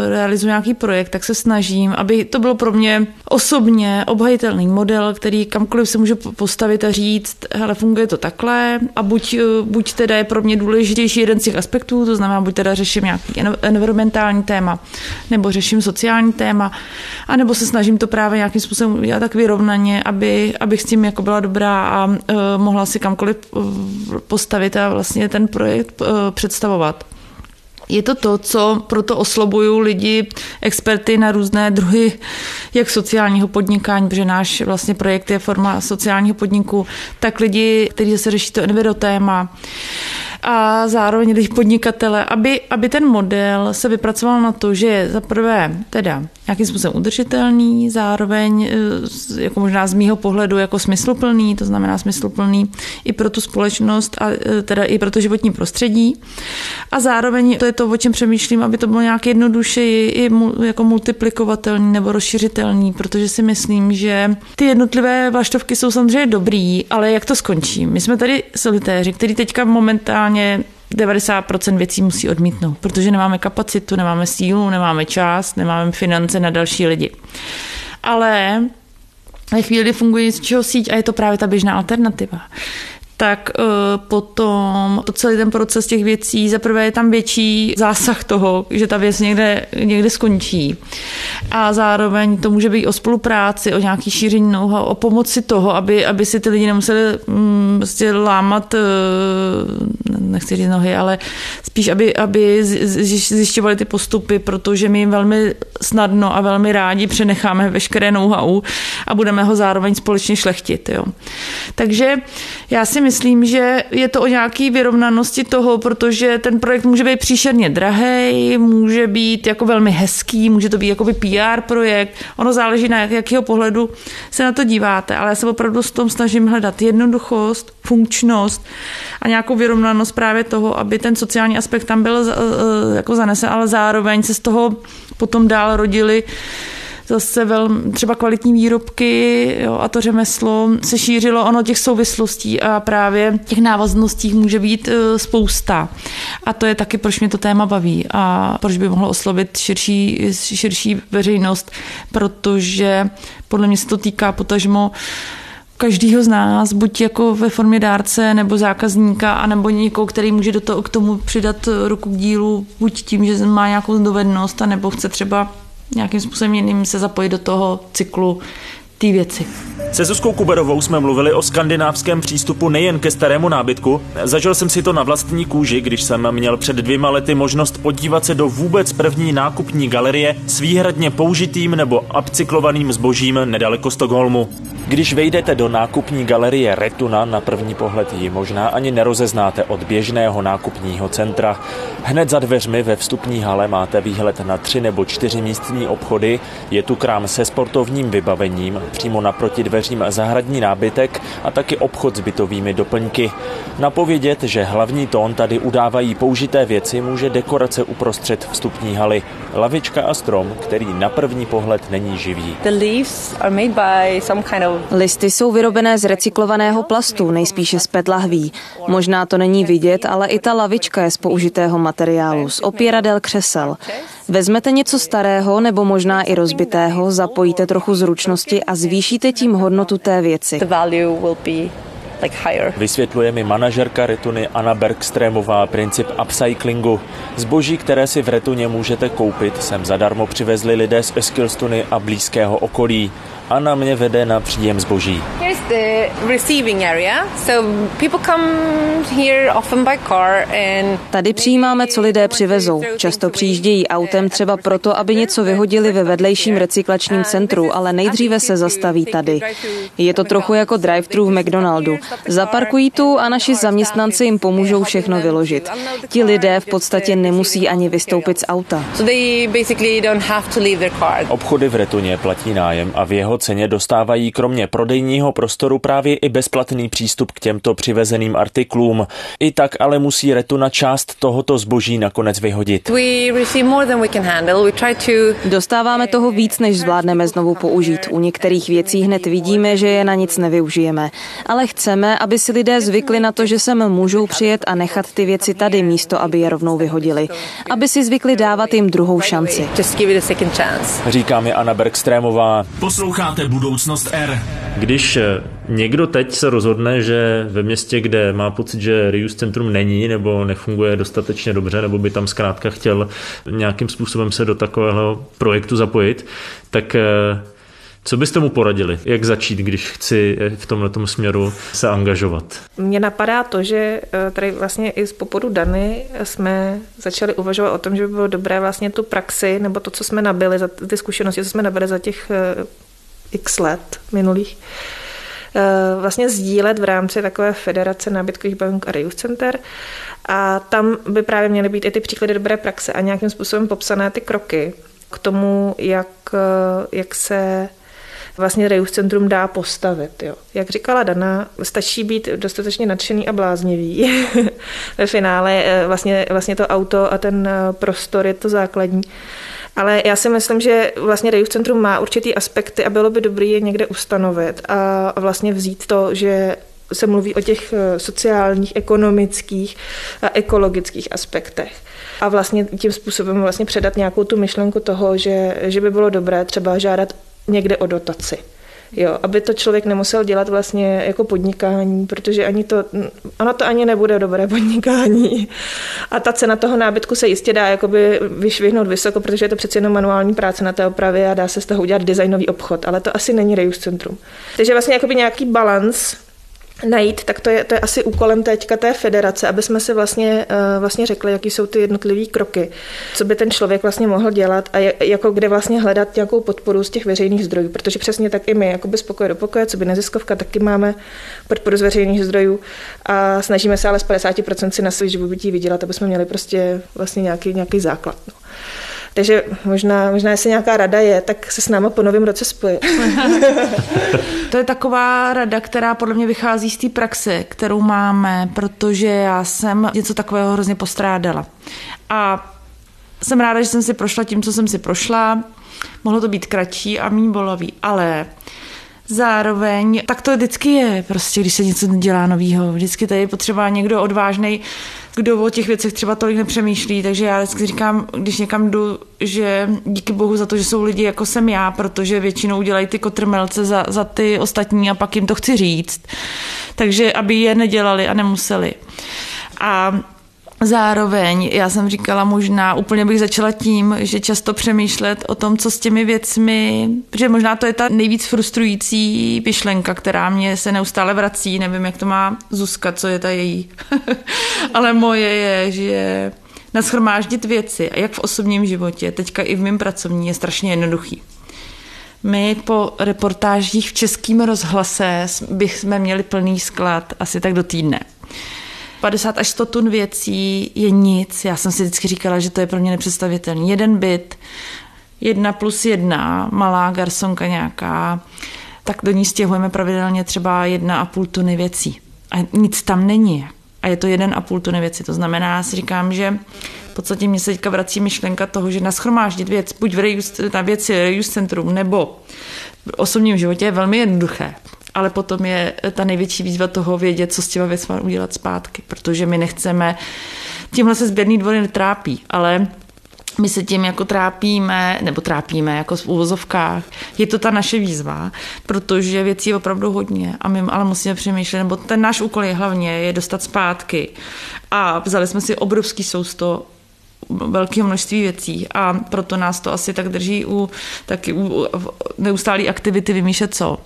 realizuji nějaký projekt, tak se snažím, aby to bylo pro mě osobně obhajitelný model, který kamkoliv se můžu postavit a říct, hele, funguje to takhle a buď, buď teda je pro mě důležitější jeden z těch aspektů, to znamená, buď teda řeším nějaký environmentální téma, nebo řeším sociální téma, anebo se snažím to právě nějakým způsobem udělat tak vyrovnaně, aby, abych s tím jako byla dobrá a mohla si kamkoliv postavit a vlastně ten projekt představovat. Je to to, co proto oslobuju lidi, experty na různé druhy jak sociálního podnikání, protože náš vlastně projekt je forma sociálního podniku, tak lidi, kteří se řeší to envirotéma, a zároveň lidi podnikatele, aby, aby ten model se vypracoval na to, že je za prvé teda nějakým způsobem udržitelný, zároveň e, jako možná z mýho pohledu jako smysluplný, to znamená smysluplný i pro tu společnost a e, teda i pro to životní prostředí. A zároveň to je to, o čem přemýšlím, aby to bylo nějak jednodušeji i jako multiplikovatelný nebo rozšiřitelný, protože si myslím, že ty jednotlivé vlaštovky jsou samozřejmě dobrý, ale jak to skončí? My jsme tady solitéři, který teďka momentálně 90% věcí musí odmítnout, protože nemáme kapacitu, nemáme sílu, nemáme čas, nemáme finance na další lidi. Ale ve chvíli funguje něco síť a je to právě ta běžná alternativa tak uh, potom to celý ten proces těch věcí, zaprvé je tam větší zásah toho, že ta věc někde, někde skončí. A zároveň to může být o spolupráci, o nějaký šíření know o pomoci toho, aby, aby si ty lidi nemuseli um, prostě lámat, uh, nechci říct nohy, ale spíš, aby, aby zjišťovali ty postupy, protože my jim velmi snadno a velmi rádi přenecháme veškeré know-how a budeme ho zároveň společně šlechtit. Jo. Takže já si myslím, že je to o nějaké vyrovnanosti toho, protože ten projekt může být příšerně drahý, může být jako velmi hezký, může to být jako PR projekt. Ono záleží na jakého pohledu se na to díváte, ale já se opravdu s tom snažím hledat jednoduchost, funkčnost a nějakou vyrovnanost právě toho, aby ten sociální aspekt tam byl eh, jako zanesen, ale zároveň se z toho potom dál rodili zase velmi, třeba kvalitní výrobky jo, a to řemeslo se šířilo ono těch souvislostí a právě těch návazností může být e, spousta. A to je taky, proč mě to téma baví a proč by mohlo oslovit širší, širší veřejnost, protože podle mě se to týká potažmo každýho z nás, buď jako ve formě dárce nebo zákazníka, anebo někoho, který může do toho, k tomu přidat ruku k dílu, buď tím, že má nějakou dovednost, anebo chce třeba nějakým způsobem jiným se zapojit do toho cyklu té věci. Se Zuzkou Kuberovou jsme mluvili o skandinávském přístupu nejen ke starému nábytku. Zažil jsem si to na vlastní kůži, když jsem měl před dvěma lety možnost podívat se do vůbec první nákupní galerie s výhradně použitým nebo upcyklovaným zbožím nedaleko Stockholmu. Když vejdete do nákupní galerie Retuna, na první pohled ji možná ani nerozeznáte od běžného nákupního centra. Hned za dveřmi ve vstupní hale máte výhled na tři nebo čtyři místní obchody. Je tu krám se sportovním vybavením, přímo naproti dveřím zahradní nábytek a taky obchod s bytovými doplňky. Napovědět, že hlavní tón tady udávají použité věci, může dekorace uprostřed vstupní haly. Lavička a strom, který na první pohled není živý. Listy jsou vyrobené z recyklovaného plastu, nejspíše z PET lahví. Možná to není vidět, ale i ta lavička je z použitého materiálu, z opěradel křesel. Vezmete něco starého nebo možná i rozbitého, zapojíte trochu zručnosti a zvýšíte tím hodnotu té věci. Vysvětluje mi manažerka Retuny Anna Bergstrémová princip upcyclingu. Zboží, které si v Retuně můžete koupit, sem zadarmo přivezli lidé z Eskilstuny a blízkého okolí. Anna mě vede na příjem zboží. Here's the receiving area. So people come here often by car and Tady přijímáme, co lidé přivezou. Často přijíždějí autem třeba proto, aby něco vyhodili ve vedlejším recyklačním centru, ale nejdříve se zastaví tady. Je to trochu jako drive-thru v McDonaldu. Zaparkují tu a naši zaměstnanci jim pomůžou všechno vyložit. Ti lidé v podstatě nemusí ani vystoupit z auta. so they basically don't have to leave their car. Obchody v Retuně platí nájem a v jeho ceně dostávají kromě prodejního prostoru právě i bezplatný přístup k těmto přivezeným artiklům. I tak ale musí Retuna část tohoto zboží nakonec vyhodit. We receive more than we can handle. We try to Dostáváme toho víc, než zvládneme znovu použít. U některých věcí hned vidíme, že je na nic nevyužijeme. Ale chceme, aby si lidé zvykli na to, že sem můžou přijet a nechat ty věci tady místo, aby je rovnou vyhodili. Aby si zvykli dávat jim druhou šanci. Říká mi Anna Bergstrémová. Posloucháte Budoucnost R. Když eh, někdo teď se rozhodne, že ve městě, kde má pocit, že reuse centrum není nebo nefunguje dostatečně dobře, nebo by tam zkrátka chtěl nějakým způsobem se do takového projektu zapojit, tak eh, co byste mu poradili? Jak začít, když chci eh, v tomto směru se angažovat? Mně napadá to, že eh, tady vlastně i z popudu Dany jsme začali uvažovat o tom, že by bylo dobré vlastně tu praxi, nebo to, co jsme nabili, za ty zkušenosti, co jsme nabili za těch eh, x let minulých, vlastně sdílet v rámci takové federace nábytkových bank a reuse center. A tam by právě měly být i ty příklady dobré praxe a nějakým způsobem popsané ty kroky k tomu, jak, jak se vlastně Reus Centrum dá postavit. Jo. Jak říkala Dana, stačí být dostatečně nadšený a bláznivý. [LAUGHS] Ve finále eh, vlastně, vlastně to auto a ten eh, prostor je to základní. Ale já si myslím, že vlastně Reus Centrum má určitý aspekty a bylo by dobré je někde ustanovit a vlastně vzít to, že se mluví o těch eh, sociálních, ekonomických a ekologických aspektech. A vlastně tím způsobem vlastně předat nějakou tu myšlenku toho, že, že by bylo dobré třeba žádat někde o dotaci. Jo, aby to člověk nemusel dělat vlastně jako podnikání, protože ani to, ono to ani nebude dobré podnikání. A ta cena toho nábytku se jistě dá jakoby vyšvihnout vysoko, protože je to přeci jenom manuální práce na té opravě a dá se z toho udělat designový obchod, ale to asi není Reuse Centrum. Takže vlastně jakoby nějaký balans najít, tak to je, to je asi úkolem teďka té federace, aby jsme si vlastně, uh, vlastně řekli, jaký jsou ty jednotlivé kroky, co by ten člověk vlastně mohl dělat a jako kde vlastně hledat nějakou podporu z těch veřejných zdrojů, protože přesně tak i my, jako z pokoje do pokoje, co by neziskovka, taky máme podporu z veřejných zdrojů a snažíme se ale z 50% si na svůj živobytí vydělat, aby jsme měli prostě vlastně nějaký, nějaký základ. No. Takže možná, možná, jestli nějaká rada je, tak se s náma po novém roce spojit. [LAUGHS] To je taková rada, která podle mě vychází z té praxe, kterou máme, protože já jsem něco takového hrozně postrádala. A jsem ráda, že jsem si prošla tím, co jsem si prošla. Mohlo to být kratší a méně bolavý, ale zároveň tak to vždycky je, prostě když se něco dělá novýho. Vždycky tady je potřeba někdo odvážný, kdo o těch věcech třeba tolik nepřemýšlí, takže já vždycky říkám, když někam jdu, že díky bohu za to, že jsou lidi jako jsem já, protože většinou dělají ty kotrmelce za, za ty ostatní a pak jim to chci říct. Takže aby je nedělali a nemuseli. A Zároveň, já jsem říkala možná, úplně bych začala tím, že často přemýšlet o tom, co s těmi věcmi, protože možná to je ta nejvíc frustrující myšlenka, která mě se neustále vrací, nevím, jak to má Zuzka, co je ta její, [LAUGHS] ale moje je, že naschromáždit věci, jak v osobním životě, teďka i v mém pracovní, je strašně jednoduchý. My po reportážích v českém rozhlase bychom měli plný sklad asi tak do týdne. 50 až 100 tun věcí je nic. Já jsem si vždycky říkala, že to je pro mě nepředstavitelný. Jeden byt, jedna plus jedna, malá garsonka nějaká, tak do ní stěhujeme pravidelně třeba jedna a půl tuny věcí. A nic tam není. A je to jeden a půl tuny věcí. To znamená, já si říkám, že v podstatě mě se teďka vrací myšlenka toho, že naschromáždit věc, buď v reuse, na věci reuse centrum, nebo v osobním životě je velmi jednoduché ale potom je ta největší výzva toho vědět, co s těma věcmi udělat zpátky, protože my nechceme, tímhle se sběrný dvory netrápí, ale my se tím jako trápíme, nebo trápíme jako v úvozovkách. Je to ta naše výzva, protože věcí je opravdu hodně a my ale musíme přemýšlet, nebo ten náš úkol je hlavně je dostat zpátky. A vzali jsme si obrovský sousto velké množství věcí a proto nás to asi tak drží u taky u neustálé aktivity vymýšlet co.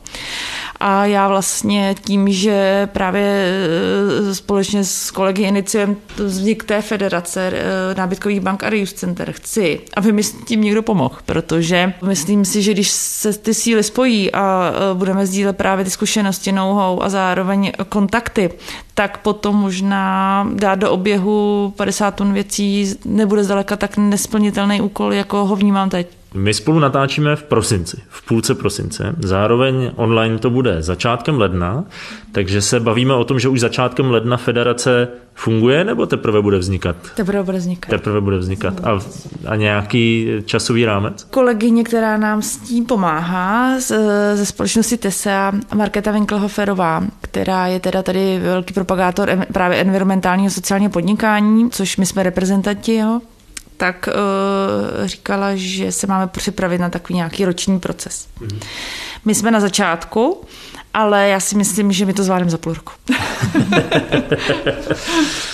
A já vlastně tím, že právě e, společně s kolegy iniciujeme vznik té federace e, nábytkových bank a reuse center, chci, aby mi s tím někdo pomohl, protože myslím si, že když se ty síly spojí a e, budeme sdílet právě ty zkušenosti, know a zároveň kontakty, tak potom možná dát do oběhu 50 tun věcí nebude zdaleka tak nesplnitelný úkol, jako ho vnímám teď. My spolu natáčíme v prosinci, v půlce prosince. Zároveň online to bude začátkem ledna, takže se bavíme o tom, že už začátkem ledna federace funguje, nebo teprve bude vznikat? Teprve bude vznikat. Teprve bude vznikat. A, a nějaký časový rámec? Kolegyně, která nám s tím pomáhá z, ze společnosti TESA, Markéta Winkelhoferová, která je teda tady velký propagátor právě environmentálního sociálního podnikání, což my jsme reprezentanti jeho, tak uh, říkala, že se máme připravit na takový nějaký roční proces. Mm. My jsme na začátku, ale já si myslím, že my to zvládneme za půl roku. [LAUGHS]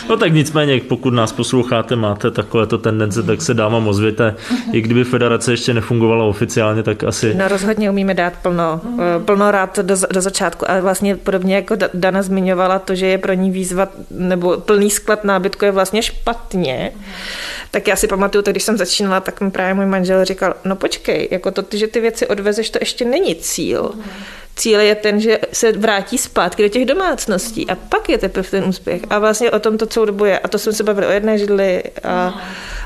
no tak nicméně, pokud nás posloucháte, máte takovéto tendence, tak se dáma ozvěte. I kdyby federace ještě nefungovala oficiálně, tak asi... No rozhodně umíme dát plno, eh, plno rád do, do začátku. A vlastně podobně jako Dana zmiňovala to, že je pro ní výzva, nebo plný sklad nábytku je vlastně špatně, tak já si pamatuju, to, když jsem začínala, tak mi právě můj manžel říkal, no počkej, jako to, že ty věci odvezeš, to ještě není cíl. Cíl je ten, že se vrátí zpátky do těch domácností a pak je teprve ten úspěch. A vlastně o tom to celou dobu je. A to jsme se bavili o jedné židli a,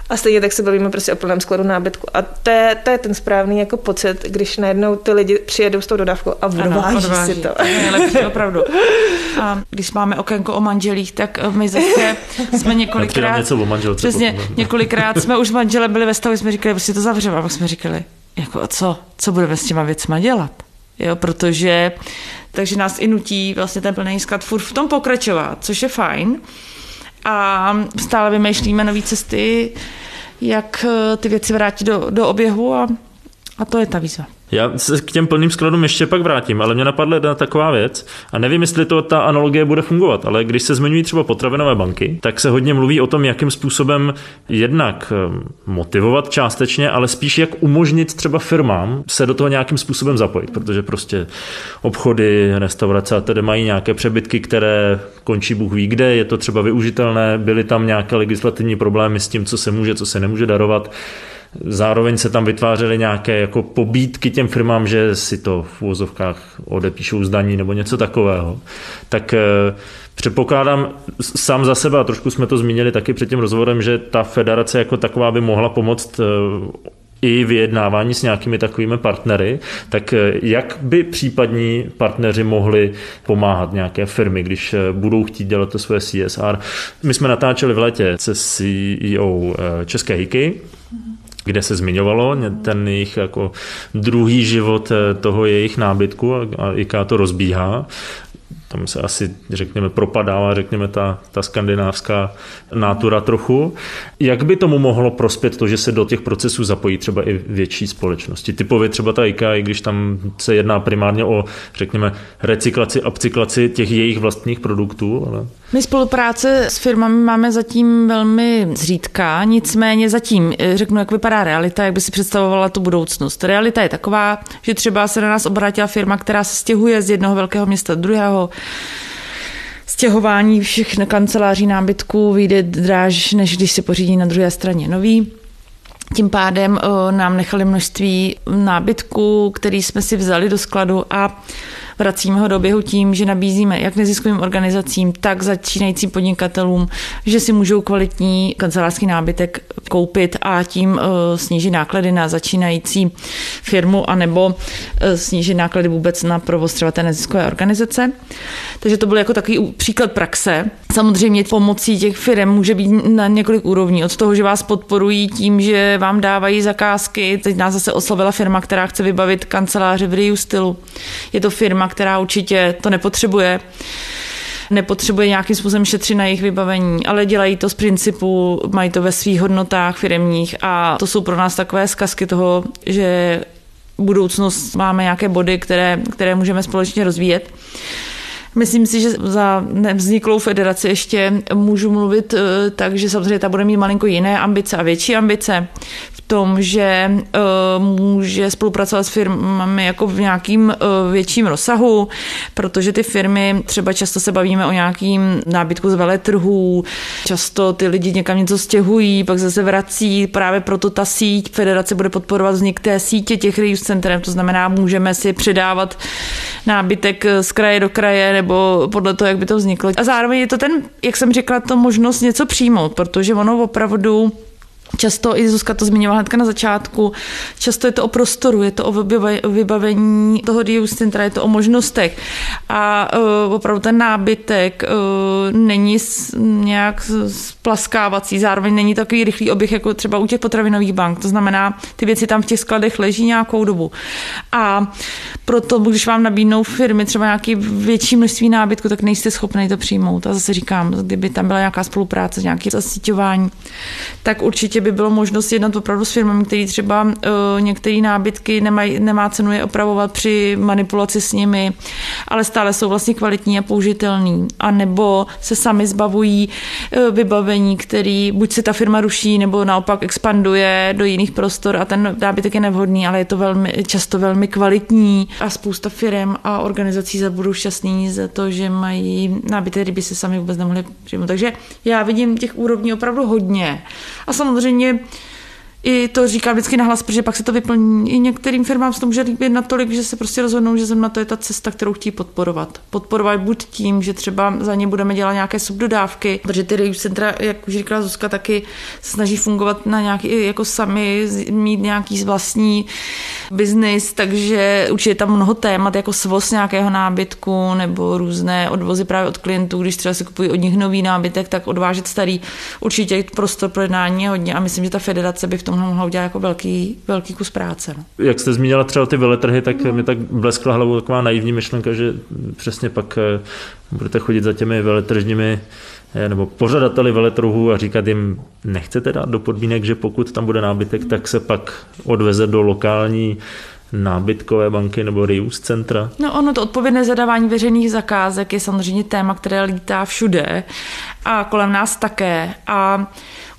a stejně tak se bavíme prostě o plném skladu nábytku. A to je, to je ten správný jako pocit, když najednou ty lidi přijedou s tou dodávkou a odváží, odváží. si to. Nejlepší, [LAUGHS] opravdu. A když máme okénko o manželích, tak my zase jsme několikrát... něco o manželce. Přesně, několikrát jsme už manžele byli ve stavu, jsme říkali, prostě to zavřeme. A pak jsme říkali, jako a co? Co budeme s těma věcma dělat? Jo, protože takže nás i nutí vlastně ten plný sklad furt v tom pokračovat, což je fajn. A stále vymýšlíme nové cesty, jak eh, ty věci vrátit do, do oběhu a, a to je ta výzva. Já se k těm plným skladům ještě pak vrátím, ale mě napadla jedna taková věc a nevím, jestli to ta analogie bude fungovat, ale když se zmiňují třeba potravinové banky, tak se hodně mluví o tom, jakým způsobem jednak eh, motivovat částečně, ale spíš jak umožnit třeba firmám se do toho nějakým způsobem zapojit, protože prostě obchody, restaurace a tedy mají nějaké přebytky, které končí Bůh ví kde, je to třeba využitelné, byly tam nějaké legislativní problémy s tím, co se může, co se nemůže darovat. Zároveň se tam vytvářely nějaké jako pobídky těm firmám, že si to v úvozovkách odepíšou zdaní nebo něco takového. Tak eh, Předpokládám sám za sebe, a trošku jsme to zmínili taky před tím rozhovorem, že ta federace jako taková by mohla pomoct eh, i vyjednávání s nějakými takovými partnery, tak eh, jak by případní partneři mohli pomáhat nějaké firmy, když budou chtít dělat to své CSR? My jsme natáčeli v létě se CEO České Hiky, kde se zmiňovalo ten jejich jako druhý život eh, toho jejich nábytku a, IKEA to rozbíhá tam se asi, řekněme, propadává, řekněme, ta, ta skandinávská nátura trochu. Jak by tomu mohlo prospět to, že se do těch procesů zapojí třeba i větší společnosti? Typově třeba ta IKEA, i když tam se jedná primárně o, řekněme, recyklaci, upcyklaci těch jejich vlastních produktů, ale... My spolupráce s firmami máme zatím velmi zřídka, nicméně zatím eh, řeknu, jak vypadá realita, jak by si představovala tu budoucnost. Realita je taková, že třeba se na nás obrátila firma, která se stěhuje z jednoho velkého města do druhého, stěhování všech kanceláří nábytků vyjde dráž, než když si pořídí na druhé straně nový. Tím pádem eh, nám nechali množství nábytku, který jsme si vzali do skladu a vracíme ho do běhu tím, že nabízíme jak neziskovým organizacím, tak začínajícím podnikatelům, že si můžou kvalitní kancelářský nábytek koupit a tím uh, snížit náklady na začínající firmu anebo uh, snížit náklady vůbec na provoz třeba té neziskové organizace. Takže to byl jako takový příklad praxe. Samozřejmě pomocí těch firm může být na několik úrovní. Od toho, že vás podporují tím, že vám dávají zakázky. Teď nás zase oslovila firma, která chce vybavit kanceláře v Riu stylu. Je to firma, která určitě to nepotřebuje nepotřebuje nějakým způsobem šetřit na jejich vybavení, ale dělají to z principu, mají to ve svých hodnotách firmních a to jsou pro nás takové zkazky toho, že budoucnost máme nějaké body, které, které můžeme společně rozvíjet. Myslím si, že za nevzniklou federaci ještě můžu mluvit eh, tak, že samozřejmě ta bude mít malinko jiné ambice a větší ambice v tom, že uh, může spolupracovat s firmami jako v nějakým uh, větším rozsahu, protože ty firmy, třeba často se bavíme o nějakým nábytku z veletrhů, často ty lidi někam něco stěhují, pak zase vrací, právě proto ta síť federace bude podporovat vznik té sítě těch reuse centrem, to znamená, můžeme si předávat nábytek z kraje do kraje nebo podle toho, jak by to vzniklo. A zároveň je to ten, jak jsem řekla, to možnost něco přijmout, protože ono opravdu Často, i Zuzka to zmiňovala hnedka na začátku, často je to o prostoru, je to o vybavení toho Dius centra, je to o možnostech. A uh, opravdu ten nábytek uh, není nějak splaskávací, zároveň není takový rychlý oběh, jako třeba u těch potravinových bank. To znamená, ty věci tam v těch skladech leží nějakou dobu. A proto, když vám nabídnou firmy třeba nějaký větší množství nábytku, tak nejste schopni to přijmout. A zase říkám, kdyby tam byla nějaká spolupráce, nějaké zasíťování, tak určitě by bylo možnost jednat opravdu s firmami, které třeba uh, některé nábytky nemají, nemá cenu je opravovat při manipulaci s nimi, ale stále jsou vlastně kvalitní a použitelný. A nebo se sami zbavují uh, vybavení, který buď se ta firma ruší, nebo naopak expanduje do jiných prostor a ten nábytek je nevhodný, ale je to velmi, často velmi kvalitní a spousta firm a organizací za budou šťastní za to, že mají nábytek, který by se sami vůbec nemohli přijmout. Takže já vidím těch úrovní opravdu hodně. A samozřejmě samozřejmě i to říká vždycky nahlas, protože pak se to vyplní. I některým firmám se to může líbit natolik, že se prostě rozhodnou, že zrovna to je ta cesta, kterou chtějí podporovat. Podporovat buď tím, že třeba za ně budeme dělat nějaké subdodávky, protože ty reuse centra, jak už říkala Zuzka, taky snaží fungovat na nějaký, jako sami, mít nějaký vlastní biznis, takže určitě tam mnoho témat, jako svoz nějakého nábytku nebo různé odvozy právě od klientů, když třeba si kupují od nich nový nábytek, tak odvážet starý. Určitě prostor pro jednání je hodně a myslím, že ta federace by v tom tomhle mohla udělat jako velký, velký kus práce. No. Jak jste zmínila třeba ty veletrhy, tak no. mi tak bleskla hlavou taková naivní myšlenka, že přesně pak eh, budete chodit za těmi veletržními eh, nebo pořadateli veletrhů a říkat jim, nechcete dát do podmínek, že pokud tam bude nábytek, tak se pak odveze do lokální nábytkové banky nebo reuse centra? No ono to odpovědné zadávání veřejných zakázek je samozřejmě téma, které lítá všude a kolem nás také. A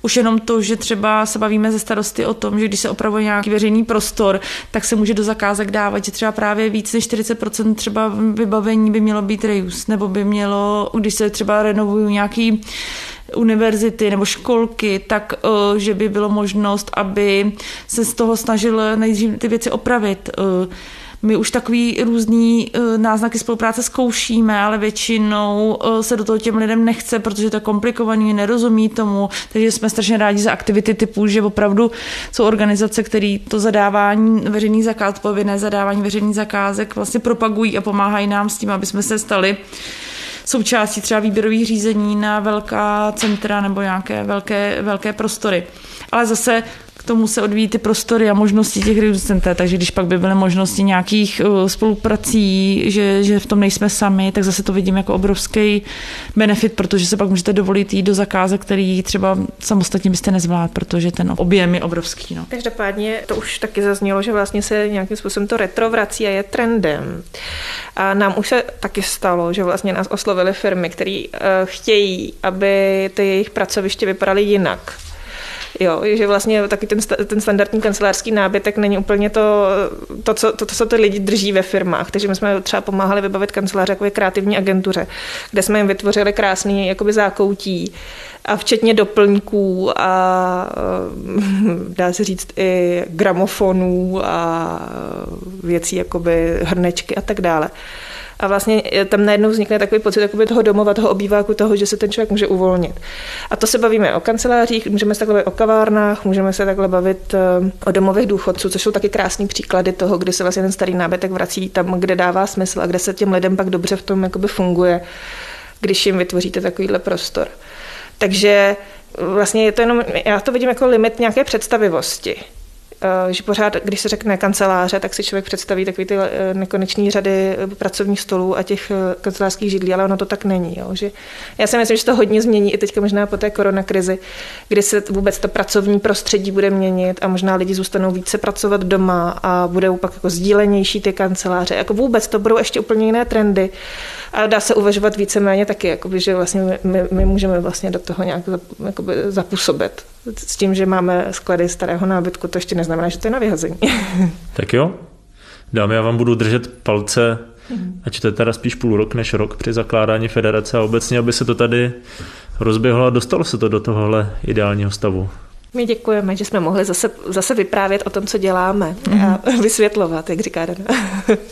už jenom to, že třeba se bavíme ze starosty o tom, že když se opravuje nějaký veřejný prostor, tak se může do zakázek dávat, že třeba právě víc než 40% třeba vybavení by mělo být reuse, nebo by mělo, když se třeba renovují nějaký univerzity nebo školky, tak eh, že by bylo možnost, aby se z toho snažil nejdřív ty věci opravit. My už takový různý uh, náznaky spolupráce zkoušíme, ale většinou uh, se do toho těm lidem nechce, protože to je komplikovaný, nerozumí tomu, takže jsme strašně rádi za aktivity typu, že opravdu jsou organizace, které to zadávání veřejných zakázek, povinné zadávání veřejných zakázek vlastně propagují a pomáhají nám s tím, aby jsme se stali součástí třeba výběrových řízení na velká centra nebo nějaké velké, velké prostory. Ale zase tomu se odvíjí ty prostory a možnosti těch reducenté, takže když pak by byly možnosti nějakých uh, spoluprací, že, že v tom nejsme sami, tak zase to vidím jako obrovský benefit, protože se pak můžete dovolit jít do zakázek, který třeba samostatně byste nezvládl, protože ten objem je obrovský. No. Každopádně to už taky zaznělo, že vlastně se nějakým způsobem to retro vrací a je trendem. A nám už se taky stalo, že vlastně nás oslovily firmy, které uh, chtějí, aby ty jejich pracoviště vypadaly jinak Jo, že vlastně taky ten, ten standardní kancelářský nábytek není úplně to, to, co, to, to, co ty lidi drží ve firmách. Takže my jsme třeba pomáhali vybavit kanceláře jako kreativní agentuře, kde jsme jim vytvořili krásný jakoby zákoutí, a včetně doplňků a [LAUGHS] dá se říct i gramofonů a věcí jakoby hrnečky a tak dále. A vlastně tam najednou vznikne takový pocit jakoby toho domova, toho obýváku, toho, že se ten člověk může uvolnit. A to se bavíme o kancelářích, můžeme se takhle bavit o kavárnách, můžeme se takhle bavit eh, o domových důchodců, což jsou taky krásný příklady toho, kdy se vlastně ten starý nábytek vrací tam, kde dává smysl a kde se těm lidem pak dobře v tom jakoby funguje, když jim vytvoříte takovýhle prostor. Takže vlastně je to jenom, já to vidím jako limit nějaké představivosti Eh, že pořád, když se řekne kanceláře, tak si člověk představí takový ty eh, nekonečné řady eh, pracovních stolů a těch kancelářských židlí, ale ono to tak není. Jo? Že já si myslím, že to hodně změní i teďka možná po té koronakrizi, kdy se vůbec to pracovní prostředí bude měnit a možná lidi zůstanou více pracovat doma a budou pak jako sdílenější ty kanceláře. Jako vůbec to budou ještě úplně jiné trendy a dá se uvažovat víceméně taky, jakoby, že vlastně my, my můžeme vlastně do toho nějak zapůsobit. S tím, že máme sklady starého nábytku, to ještě neznamená, že to je na vyhození. [LAUGHS] Tak jo, dámy, já vám budu držet palce, ať to je teda spíš půl rok než rok při zakládání federace a obecně, aby se to tady rozběhlo a dostalo se to do tohohle ideálního stavu. My děkujeme, že jsme mohli zase, zase vyprávět o tom, co děláme mm-hmm. a mhm. [LAUGHS] vysvětlovat, jak říká Dana.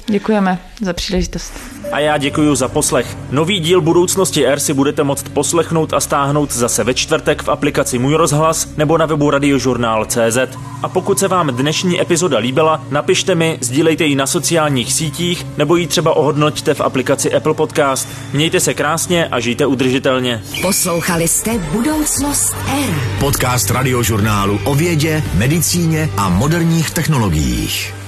Děkujeme za příležitost. A já děkuji za poslech. Nový díl budoucnosti R si budete moct poslechnout a stáhnout zase ve čtvrtek v aplikaci Můj rozhlas nebo na webu radiožurnál.cz. A pokud se vám dnešní epizoda líbila, napište mi, sdílejte ji na sociálních sítích nebo ji třeba ohodnoťte v aplikaci Apple Podcast. Mějte se krásně a žijte udržitelně. Poslouchali jste Budoucnost R. Podcast radiožurnálu o vědě, medicíně a moderních technologiích.